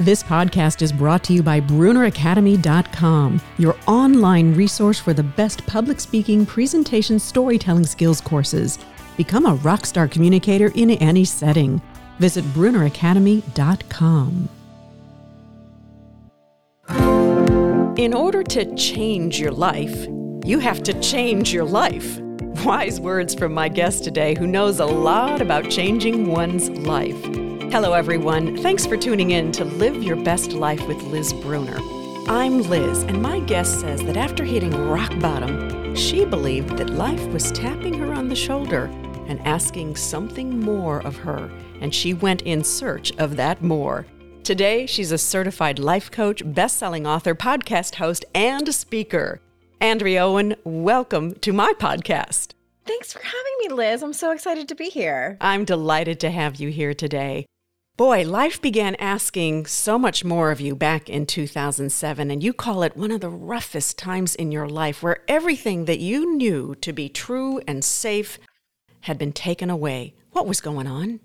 This podcast is brought to you by BrunnerAcademy.com, your online resource for the best public speaking, presentation, storytelling skills courses. Become a rockstar communicator in any setting. Visit BrunnerAcademy.com. In order to change your life, you have to change your life. Wise words from my guest today, who knows a lot about changing one's life. Hello, everyone. Thanks for tuning in to Live Your Best Life with Liz Brunner. I'm Liz, and my guest says that after hitting rock bottom, she believed that life was tapping her on the shoulder and asking something more of her, and she went in search of that more. Today, she's a certified life coach, best selling author, podcast host, and speaker. Andrea Owen, welcome to my podcast. Thanks for having me, Liz. I'm so excited to be here. I'm delighted to have you here today. Boy, life began asking so much more of you back in 2007, and you call it one of the roughest times in your life where everything that you knew to be true and safe had been taken away. What was going on?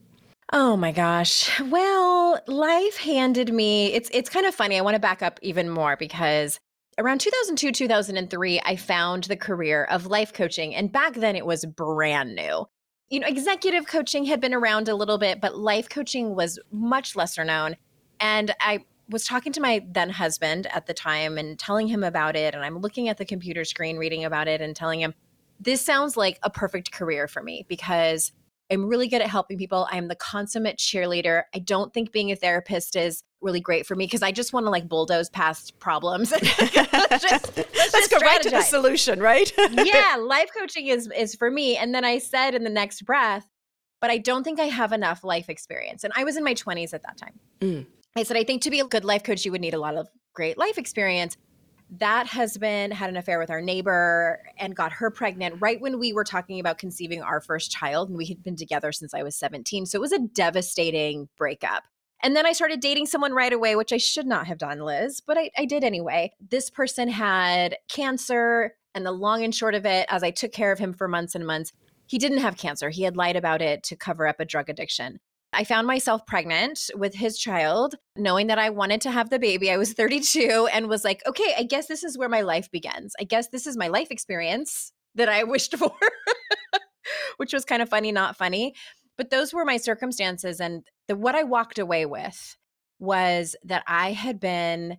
Oh my gosh. Well, life handed me it's it's kind of funny. I want to back up even more because around 2002 2003 I found the career of life coaching and back then it was brand new. You know, executive coaching had been around a little bit, but life coaching was much lesser known. And I was talking to my then husband at the time and telling him about it and I'm looking at the computer screen reading about it and telling him this sounds like a perfect career for me because I'm really good at helping people. I'm the consummate cheerleader. I don't think being a therapist is really great for me because I just want to like bulldoze past problems. let's just, let's, let's just go right to the solution, right? yeah, life coaching is is for me. And then I said in the next breath, but I don't think I have enough life experience. And I was in my 20s at that time. Mm. I said, I think to be a good life coach, you would need a lot of great life experience that husband had an affair with our neighbor and got her pregnant right when we were talking about conceiving our first child. And we had been together since I was 17. So it was a devastating breakup. And then I started dating someone right away, which I should not have done, Liz, but I, I did anyway. This person had cancer. And the long and short of it, as I took care of him for months and months, he didn't have cancer. He had lied about it to cover up a drug addiction. I found myself pregnant with his child, knowing that I wanted to have the baby. I was 32 and was like, okay, I guess this is where my life begins. I guess this is my life experience that I wished for, which was kind of funny, not funny. But those were my circumstances. And the, what I walked away with was that I had been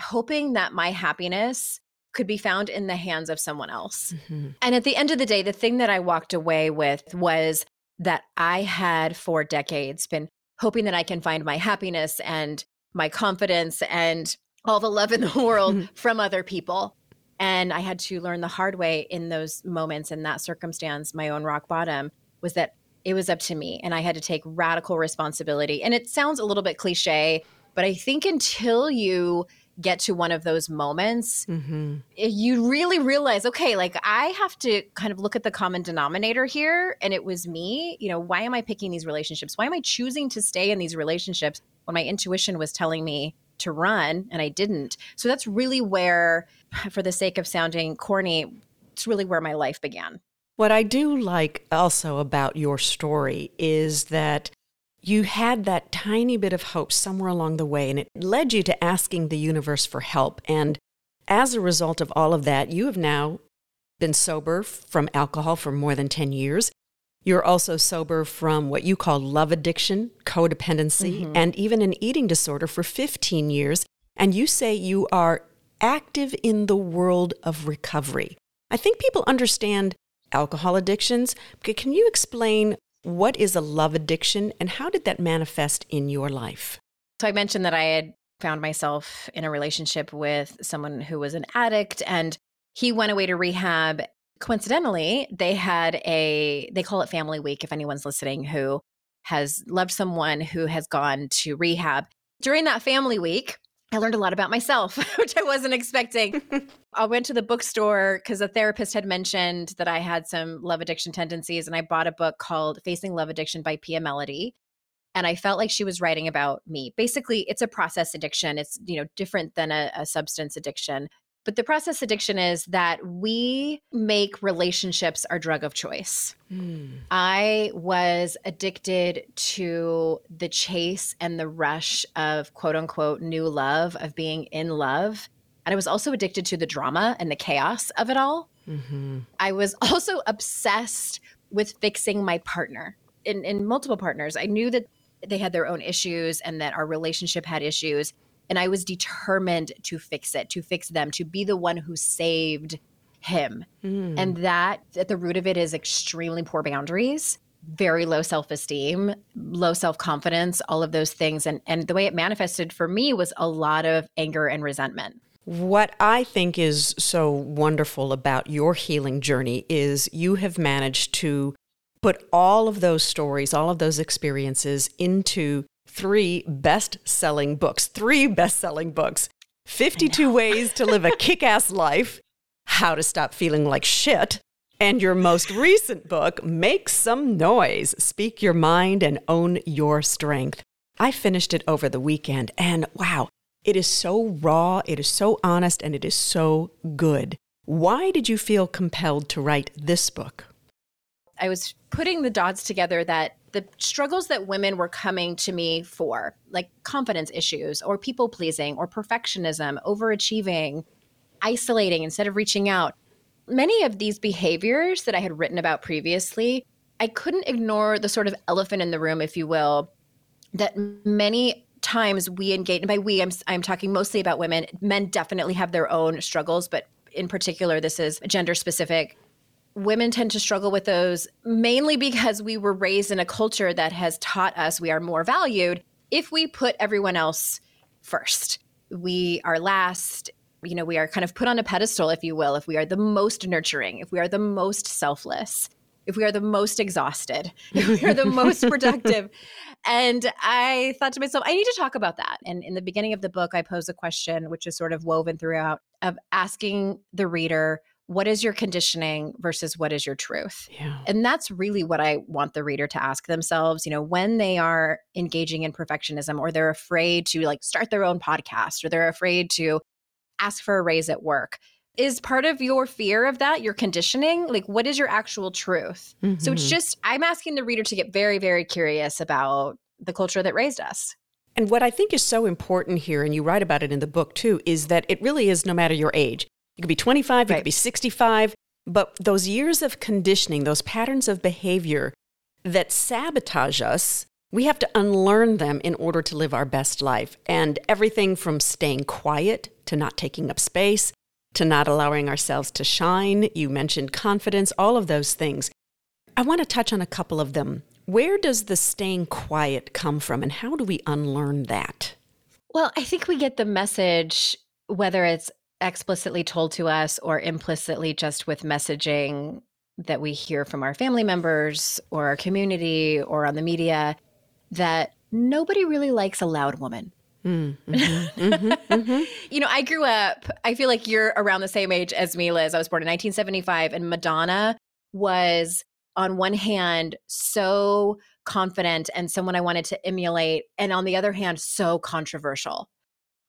hoping that my happiness could be found in the hands of someone else. Mm-hmm. And at the end of the day, the thing that I walked away with was that I had for decades been hoping that I can find my happiness and my confidence and all the love in the world mm-hmm. from other people. And I had to learn the hard way in those moments in that circumstance, my own rock bottom was that it was up to me and I had to take radical responsibility. And it sounds a little bit cliche, but I think until you get to one of those moments, mm-hmm. you really realize, okay, like I have to kind of look at the common denominator here. And it was me. You know, why am I picking these relationships? Why am I choosing to stay in these relationships when my intuition was telling me to run and I didn't? So that's really where, for the sake of sounding corny, it's really where my life began. What I do like also about your story is that you had that tiny bit of hope somewhere along the way, and it led you to asking the universe for help. And as a result of all of that, you have now been sober from alcohol for more than 10 years. You're also sober from what you call love addiction, codependency, mm-hmm. and even an eating disorder for 15 years. And you say you are active in the world of recovery. I think people understand alcohol addictions. Can you explain what is a love addiction and how did that manifest in your life? So I mentioned that I had found myself in a relationship with someone who was an addict and he went away to rehab. Coincidentally, they had a they call it family week if anyone's listening who has loved someone who has gone to rehab. During that family week, I learned a lot about myself, which I wasn't expecting. I went to the bookstore because a therapist had mentioned that I had some love addiction tendencies, and I bought a book called Facing Love Addiction by Pia Mellody. And I felt like she was writing about me. Basically, it's a process addiction. It's you know different than a, a substance addiction. But the process addiction is that we make relationships our drug of choice. Mm. I was addicted to the chase and the rush of quote unquote new love, of being in love. And I was also addicted to the drama and the chaos of it all. Mm-hmm. I was also obsessed with fixing my partner in, in multiple partners. I knew that they had their own issues and that our relationship had issues. And I was determined to fix it, to fix them, to be the one who saved him. Mm. And that at the root of it is extremely poor boundaries, very low self-esteem, low self-confidence, all of those things. And and the way it manifested for me was a lot of anger and resentment. What I think is so wonderful about your healing journey is you have managed to put all of those stories, all of those experiences into three best selling books, three best selling books 52 Ways to Live a Kick Ass Life, How to Stop Feeling Like Shit, and your most recent book, Make Some Noise Speak Your Mind and Own Your Strength. I finished it over the weekend, and wow, it is so raw, it is so honest, and it is so good. Why did you feel compelled to write this book? I was putting the dots together that the struggles that women were coming to me for, like confidence issues or people pleasing or perfectionism, overachieving, isolating instead of reaching out, many of these behaviors that I had written about previously, I couldn't ignore the sort of elephant in the room, if you will, that many times we engage, and by we, I'm, I'm talking mostly about women. Men definitely have their own struggles, but in particular, this is gender specific women tend to struggle with those mainly because we were raised in a culture that has taught us we are more valued if we put everyone else first. We are last. You know, we are kind of put on a pedestal, if you will, if we are the most nurturing, if we are the most selfless, if we are the most exhausted, if we are the most productive. And I thought to myself, I need to talk about that. And in the beginning of the book, I pose a question, which is sort of woven throughout, of asking the reader, what is your conditioning versus what is your truth yeah. and that's really what i want the reader to ask themselves you know when they are engaging in perfectionism or they're afraid to like start their own podcast or they're afraid to ask for a raise at work is part of your fear of that your conditioning like what is your actual truth mm-hmm. so it's mm-hmm. just i'm asking the reader to get very very curious about the culture that raised us and what i think is so important here and you write about it in the book too is that it really is no matter your age you could be 25, you could be 65, but those years of conditioning, those patterns of behavior that sabotage us, we have to unlearn them in order to live our best life. And everything from staying quiet to not taking up space to not allowing ourselves to shine. You mentioned confidence, all of those things. I want to touch on a couple of them. Where does the staying quiet come from, and how do we unlearn that? Well, I think we get the message, whether it's explicitly told to us or implicitly just with messaging that we hear from our family members or our community or on the media that nobody really likes a loud woman. Mm, mm-hmm, mm-hmm, mm-hmm. you know, I grew up, I feel like you're around the same age as me, Liz. I was born in 1975, and Madonna was, on one hand, so confident and someone I wanted to emulate, and on the other hand, so controversial.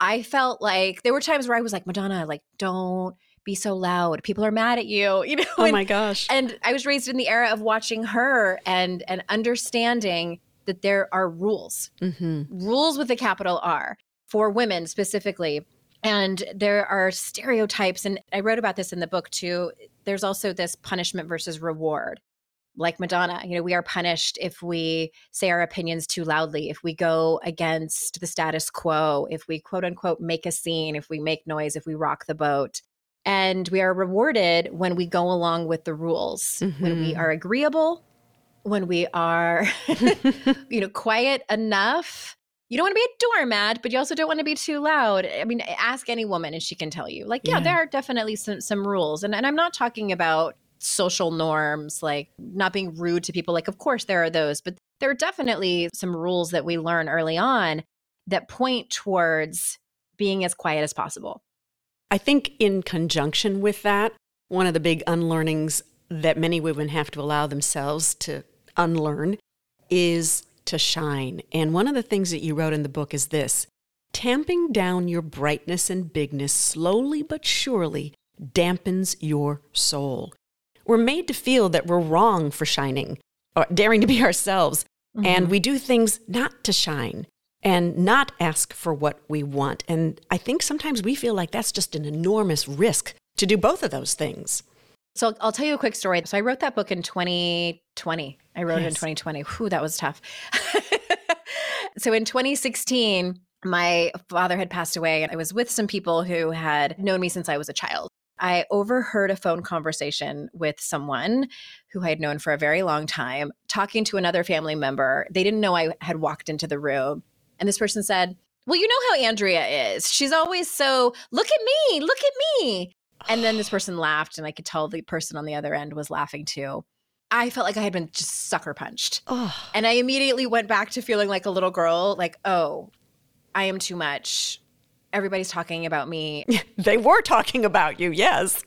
I felt like there were times where I was like, Madonna, like, don't be so loud. People are mad at you, you know. Oh and, my gosh. And I was raised in the era of watching her and and understanding that there are rules. Mm-hmm. Rules with a capital R for women specifically. And there are stereotypes and I wrote about this in the book too. There's also this punishment versus reward like Madonna, you know, we are punished if we say our opinions too loudly, if we go against the status quo, if we quote unquote make a scene, if we make noise, if we rock the boat. And we are rewarded when we go along with the rules, mm-hmm. when we mm-hmm. are agreeable, when we are, you know, quiet enough. You don't want to be a doormat, but you also don't want to be too loud. I mean, ask any woman and she can tell you. Like, yeah, yeah. there are definitely some some rules. And and I'm not talking about social norms, like not being rude to people. Like, of course, there are those, but there are definitely some rules that we learn early on that point towards being as quiet as possible. I think, in conjunction with that, one of the big unlearnings that many women have to allow themselves to unlearn is to shine. And one of the things that you wrote in the book is this tamping down your brightness and bigness slowly but surely dampens your soul. We're made to feel that we're wrong for shining or daring to be ourselves, mm-hmm. and we do things not to shine and not ask for what we want. And I think sometimes we feel like that's just an enormous risk to do both of those things. So I'll tell you a quick story. So I wrote that book in 2020. I wrote yes. it in 2020. Whew, that was tough. so in 2016, my father had passed away, and I was with some people who had known me since I was a child. I overheard a phone conversation with someone who I had known for a very long time talking to another family member. They didn't know I had walked into the room. And this person said, Well, you know how Andrea is. She's always so, look at me, look at me. And then this person laughed, and I could tell the person on the other end was laughing too. I felt like I had been just sucker punched. Oh. And I immediately went back to feeling like a little girl, like, oh, I am too much. Everybody's talking about me. they were talking about you, yes.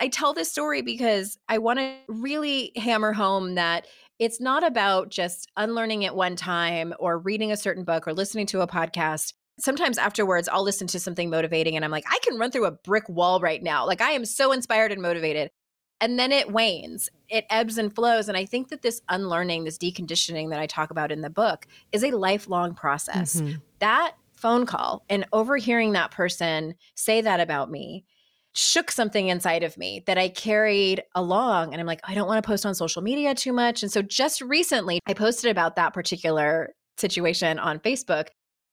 I tell this story because I want to really hammer home that it's not about just unlearning it one time or reading a certain book or listening to a podcast sometimes afterwards I'll listen to something motivating and I'm like, I can run through a brick wall right now. Like I am so inspired and motivated. And then it wanes, it ebbs and flows. And I think that this unlearning, this deconditioning that I talk about in the book is a lifelong process. Mm-hmm. That phone call and overhearing that person say that about me shook something inside of me that I carried along. And I'm like, I don't want to post on social media too much. And so just recently, I posted about that particular situation on Facebook.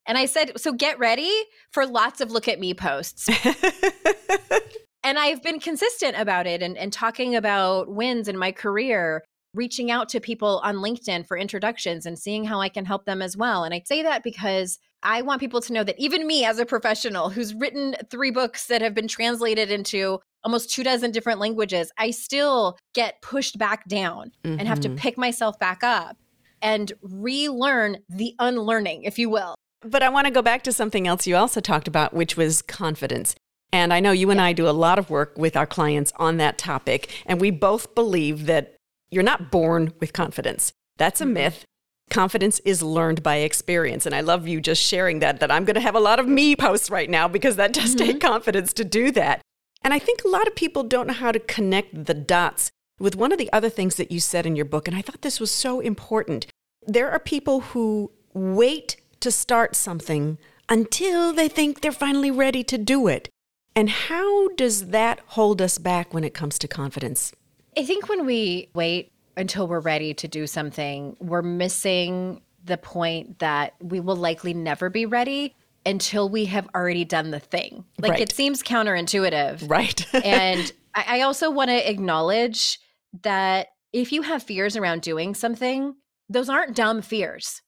And I said, so get ready for lots of look at me posts. and I've been consistent about it and, and talking about wins in my career, reaching out to people on LinkedIn for introductions and seeing how I can help them as well. And I say that because I want people to know that even me as a professional who's written three books that have been translated into almost two dozen different languages, I still get pushed back down mm-hmm. and have to mm-hmm. pick myself back up and relearn the unlearning, if you will. But I want to go back to something else you also talked about, which was confidence. And I know you and I do a lot of work with our clients on that topic. And we both believe that you're not born with confidence. That's a mm-hmm. myth. Confidence is learned by experience. And I love you just sharing that, that I'm going to have a lot of me posts right now because that does mm-hmm. take confidence to do that. And I think a lot of people don't know how to connect the dots with one of the other things that you said in your book. And I thought this was so important. There are people who wait to start something until they think they're finally ready to do it. And how does that hold us back when it comes to confidence? I think when we wait until we're ready to do something, we're missing the point that we will likely never be ready until we have already done the thing. Like right. it seems counterintuitive. Right. and I also want to acknowledge that if you have fears around doing something, those aren't dumb fears.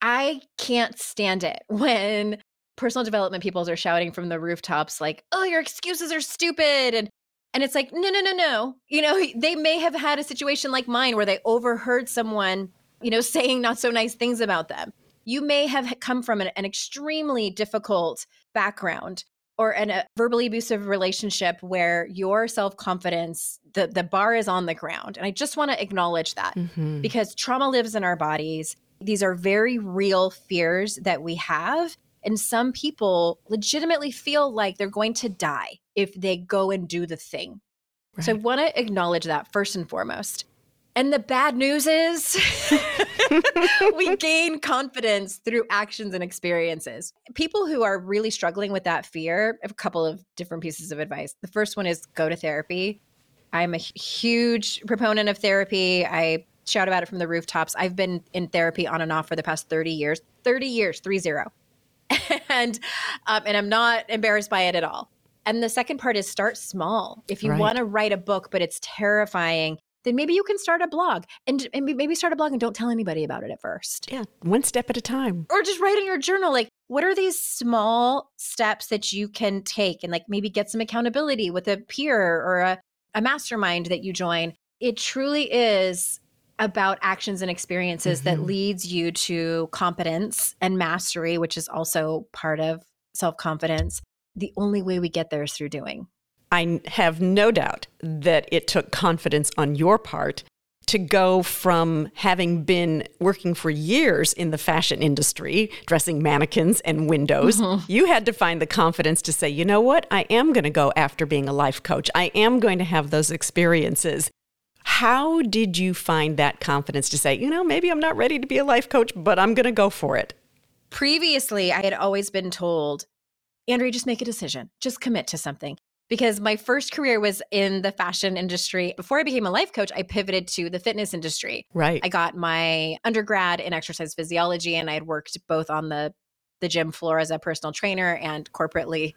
I can't stand it when personal development peoples are shouting from the rooftops like, "Oh, your excuses are stupid." And and it's like, "No, no, no, no." You know, they may have had a situation like mine where they overheard someone, you know, saying not so nice things about them. You may have come from an, an extremely difficult background or an, a verbally abusive relationship where your self-confidence the the bar is on the ground. And I just want to acknowledge that mm-hmm. because trauma lives in our bodies these are very real fears that we have. And some people legitimately feel like they're going to die if they go and do the thing. Right. So I want to acknowledge that first and foremost. And the bad news is we gain confidence through actions and experiences. People who are really struggling with that fear a couple of different pieces of advice. The first one is go to therapy. I'm a huge proponent of therapy. I shout about it from the rooftops. I've been in therapy on and off for the past 30 years, 30 years, three zero. And, um, and I'm not embarrassed by it at all. And the second part is start small. If you right. want to write a book, but it's terrifying, then maybe you can start a blog and, and maybe start a blog and don't tell anybody about it at first. Yeah, one step at a time. Or just write in your journal, like, what are these small steps that you can take and like maybe get some accountability with a peer or a, a mastermind that you join? It truly is about actions and experiences mm-hmm. that leads you to competence and mastery, which is also part of self confidence. The only way we get there is through doing. I have no doubt that it took confidence on your part to go from having been working for years in the fashion industry, dressing mannequins and windows, mm-hmm. you had to find the confidence to say, you know what, I am going to go after being a life coach. I am going to have those experiences. How did you find that confidence to say, you know, maybe I'm not ready to be a life coach, but I'm going to go for it? Previously, I had always been told, Andrea, just make a decision, just commit to something because my first career was in the fashion industry. Before I became a life coach, I pivoted to the fitness industry. Right. I got my undergrad in exercise physiology and I had worked both on the the gym floor as a personal trainer and corporately.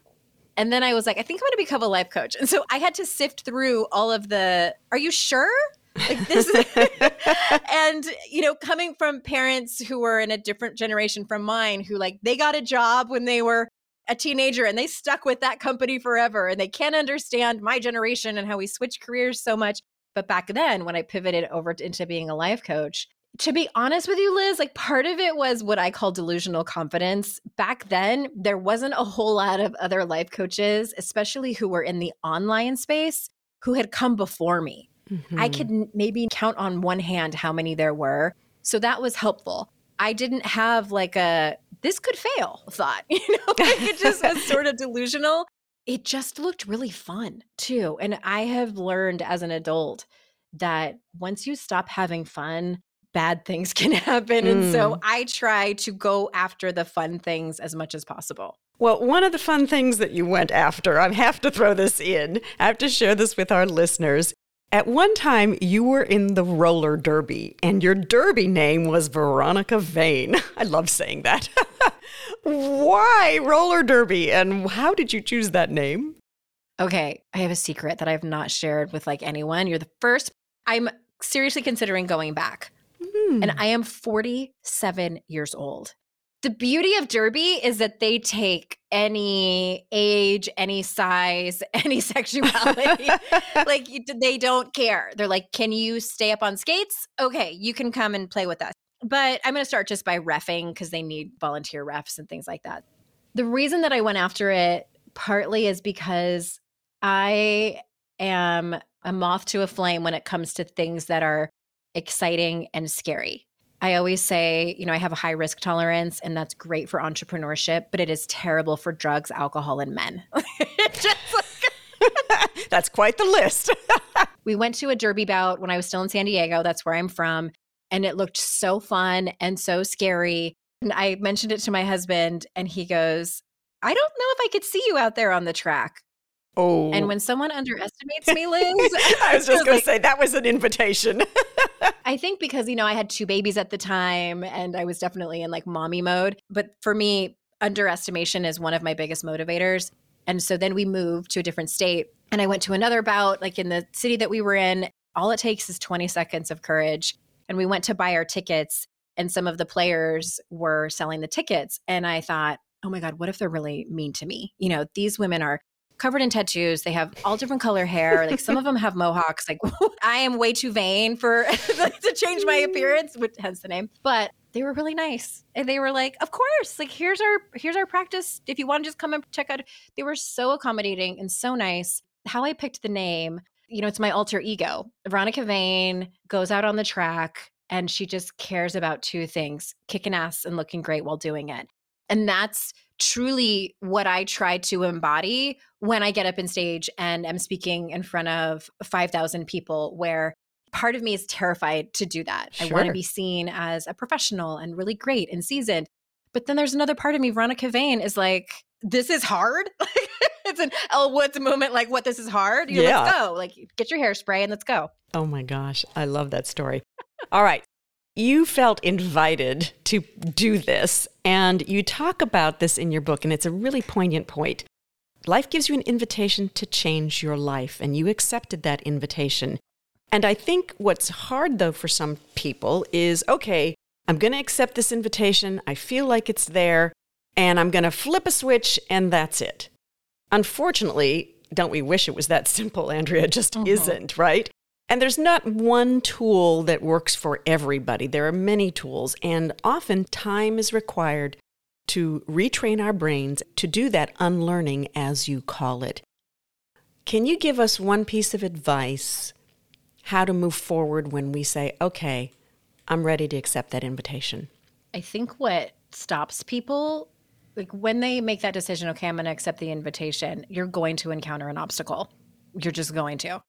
And then I was like, I think I'm going to become a life coach. And so I had to sift through all of the, are you sure? Like this and you know, coming from parents who were in a different generation from mine who like they got a job when they were a teenager and they stuck with that company forever and they can't understand my generation and how we switch careers so much. But back then, when I pivoted over into being a life coach, to be honest with you, Liz, like part of it was what I call delusional confidence. Back then, there wasn't a whole lot of other life coaches, especially who were in the online space, who had come before me. Mm-hmm. I could maybe count on one hand how many there were. So that was helpful. I didn't have like a this could fail thought. You know, like it just was sort of delusional. It just looked really fun too. And I have learned as an adult that once you stop having fun, bad things can happen. Mm. And so mm. I try to go after the fun things as much as possible. Well, one of the fun things that you went after, I have to throw this in, I have to share this with our listeners, at one time, you were in the roller derby, and your derby name was Veronica Vane. I love saying that. Why roller derby, and how did you choose that name? Okay, I have a secret that I've not shared with like anyone. You're the first. I'm seriously considering going back. Mm. And I am 47 years old the beauty of Derby is that they take any age, any size, any sexuality. like they don't care. They're like, can you stay up on skates? Okay, you can come and play with us. But I'm going to start just by refing because they need volunteer refs and things like that. The reason that I went after it partly is because I am a moth to a flame when it comes to things that are exciting and scary. I always say, you know, I have a high risk tolerance and that's great for entrepreneurship, but it is terrible for drugs, alcohol, and men. that's quite the list. we went to a derby bout when I was still in San Diego. That's where I'm from. And it looked so fun and so scary. And I mentioned it to my husband, and he goes, I don't know if I could see you out there on the track. Oh. And when someone underestimates me, Liz, I was just going like, to say that was an invitation. I think because, you know, I had two babies at the time and I was definitely in like mommy mode. But for me, underestimation is one of my biggest motivators. And so then we moved to a different state and I went to another bout, like in the city that we were in. All it takes is 20 seconds of courage. And we went to buy our tickets and some of the players were selling the tickets. And I thought, oh my God, what if they're really mean to me? You know, these women are covered in tattoos. They have all different color hair. Like some of them have mohawks. Like I am way too vain for to change my appearance, which hence the name. But they were really nice. And they were like, "Of course. Like here's our here's our practice. If you want to just come and check out." They were so accommodating and so nice. How I picked the name, you know, it's my alter ego. Veronica Vane goes out on the track and she just cares about two things: kicking ass and looking great while doing it. And that's truly what I try to embody when I get up in stage and am speaking in front of 5,000 people, where part of me is terrified to do that. Sure. I want to be seen as a professional and really great and seasoned. But then there's another part of me, Veronica Vane, is like, this is hard. it's an Elle Woods moment, like, what, this is hard? You know, yeah. Let's go. Like, get your hairspray and let's go. Oh my gosh. I love that story. All right you felt invited to do this, and you talk about this in your book, and it's a really poignant point. Life gives you an invitation to change your life, and you accepted that invitation. And I think what's hard, though, for some people is okay, I'm going to accept this invitation. I feel like it's there, and I'm going to flip a switch, and that's it. Unfortunately, don't we wish it was that simple, Andrea? It just uh-huh. isn't, right? And there's not one tool that works for everybody. There are many tools, and often time is required to retrain our brains to do that unlearning, as you call it. Can you give us one piece of advice? how to move forward when we say, okay, I'm ready to accept that invitation? I think what stops people, like when they make that decision, okay, I'm going to accept the invitation, you're going to encounter an obstacle. You're just going to.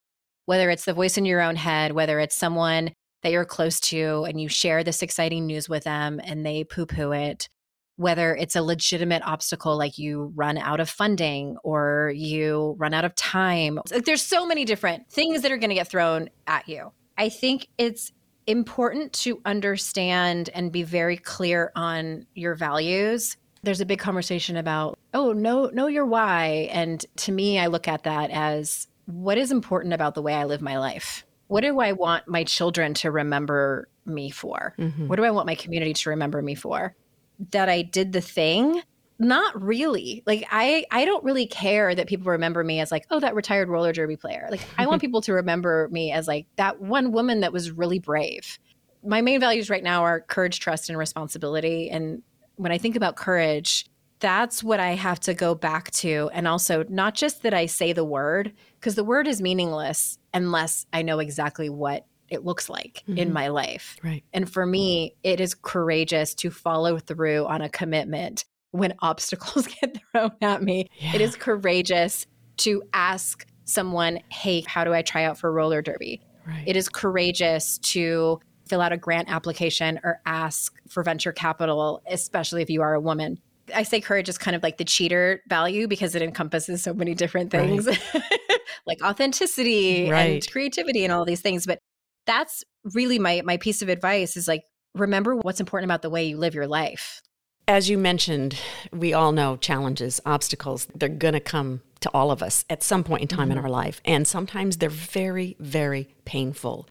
Whether it's the voice in your own head, whether it's someone that you're close to and you share this exciting news with them and they poo poo it, whether it's a legitimate obstacle like you run out of funding or you run out of time. There's so many different things that are going to get thrown at you. I think it's important to understand and be very clear on your values. There's a big conversation about, oh, know know your why. And to me, I look at that as what is important about the way I live my life? What do I want my children to remember me for? Mm-hmm. What do I want my community to remember me for? that I did the thing not really like i i don't really care that people remember me as like oh that retired roller derby player like i want people to remember me as like that one woman that was really brave my main values right now are courage trust and responsibility and when i think about courage that's what i have to go back to and also not just that i say the word because the word is meaningless unless i know exactly what it looks like mm-hmm. in my life. Right. And for me, it is courageous to follow through on a commitment when obstacles get thrown at me. Yeah. It is courageous to ask someone, "Hey, how do I try out for roller derby?" Right. It is courageous to fill out a grant application or ask for venture capital, especially if you are a woman. I say courage is kind of like the cheater value because it encompasses so many different things. Right. like authenticity right. and creativity and all these things. But that's really my my piece of advice is like remember what's important about the way you live your life. As you mentioned, we all know challenges, obstacles, they're going to come to all of us at some point in time mm-hmm. in our life. And sometimes they're very, very painful.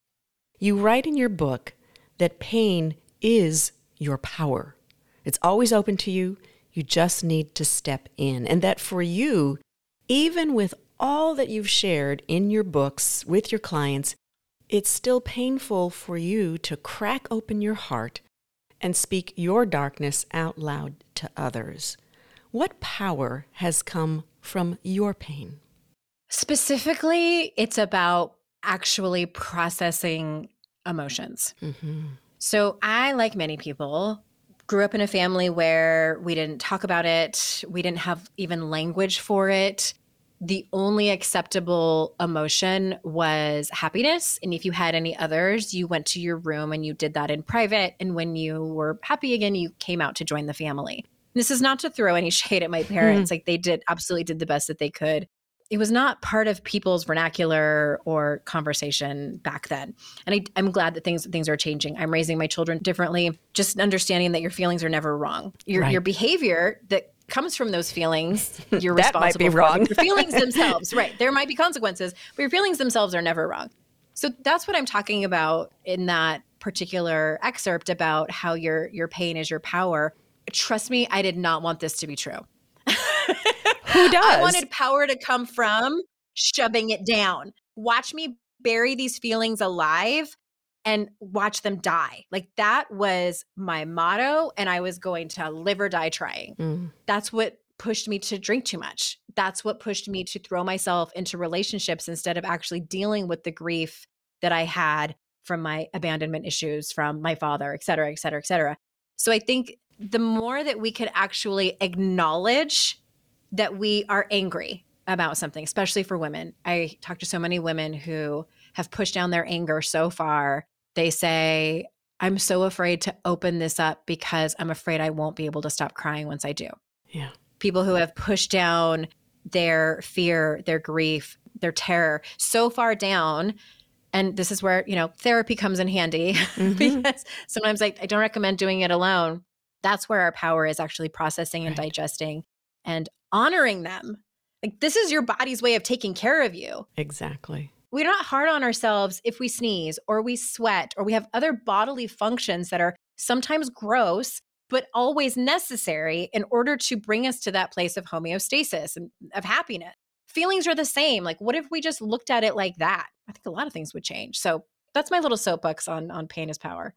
You write in your book that pain is your power. It's always open to you. You just need to step in. And that for you, even with all that you've shared in your books with your clients, it's still painful for you to crack open your heart and speak your darkness out loud to others. What power has come from your pain? Specifically, it's about actually processing emotions. Mm-hmm. So, I, like many people, grew up in a family where we didn't talk about it, we didn't have even language for it the only acceptable emotion was happiness. And if you had any others, you went to your room and you did that in private. And when you were happy again, you came out to join the family. This is not to throw any shade at my parents. Mm-hmm. Like they did absolutely did the best that they could. It was not part of people's vernacular or conversation back then. And I, am glad that things things are changing. I'm raising my children differently. Just understanding that your feelings are never wrong. Your right. your behavior that comes from those feelings, you're that responsible. might be wrong. Your feelings themselves, right? There might be consequences, but your feelings themselves are never wrong. So that's what I'm talking about in that particular excerpt about how your your pain is your power. Trust me, I did not want this to be true. Who does? I wanted power to come from shoving it down. Watch me bury these feelings alive and watch them die. Like that was my motto. And I was going to live or die trying. Mm. That's what pushed me to drink too much. That's what pushed me to throw myself into relationships instead of actually dealing with the grief that I had from my abandonment issues from my father, et cetera, et cetera, et cetera. So I think the more that we could actually acknowledge that we are angry about something, especially for women. I talk to so many women who have pushed down their anger so far. They say, I'm so afraid to open this up because I'm afraid I won't be able to stop crying once I do. Yeah. People who have pushed down their fear, their grief, their terror so far down. And this is where, you know, therapy comes in handy mm-hmm. because sometimes I, I don't recommend doing it alone. That's where our power is actually processing and right. digesting and honoring them. Like, this is your body's way of taking care of you. Exactly. We're not hard on ourselves if we sneeze or we sweat or we have other bodily functions that are sometimes gross but always necessary in order to bring us to that place of homeostasis and of happiness. Feelings are the same. Like what if we just looked at it like that? I think a lot of things would change. So that's my little soapbox on on pain is power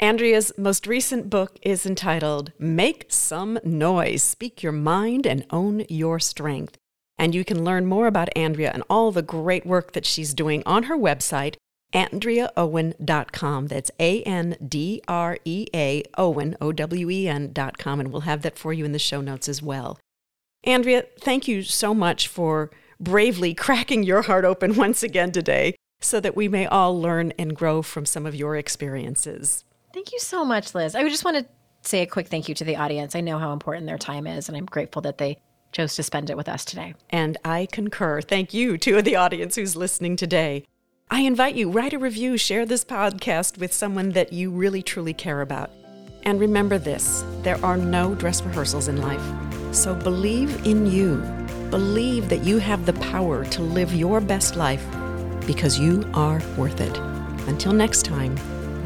Andrea's most recent book is entitled Make Some Noise Speak Your Mind and Own Your Strength. And you can learn more about Andrea and all the great work that she's doing on her website, AndreaOwen.com. That's A N D R E A Owen, O W E N.com. And we'll have that for you in the show notes as well. Andrea, thank you so much for bravely cracking your heart open once again today so that we may all learn and grow from some of your experiences. Thank you so much, Liz. I just want to say a quick thank you to the audience. I know how important their time is, and I'm grateful that they chose to spend it with us today. And I concur. Thank you to the audience who's listening today. I invite you, write a review, share this podcast with someone that you really truly care about. And remember this there are no dress rehearsals in life. So believe in you. Believe that you have the power to live your best life because you are worth it. Until next time,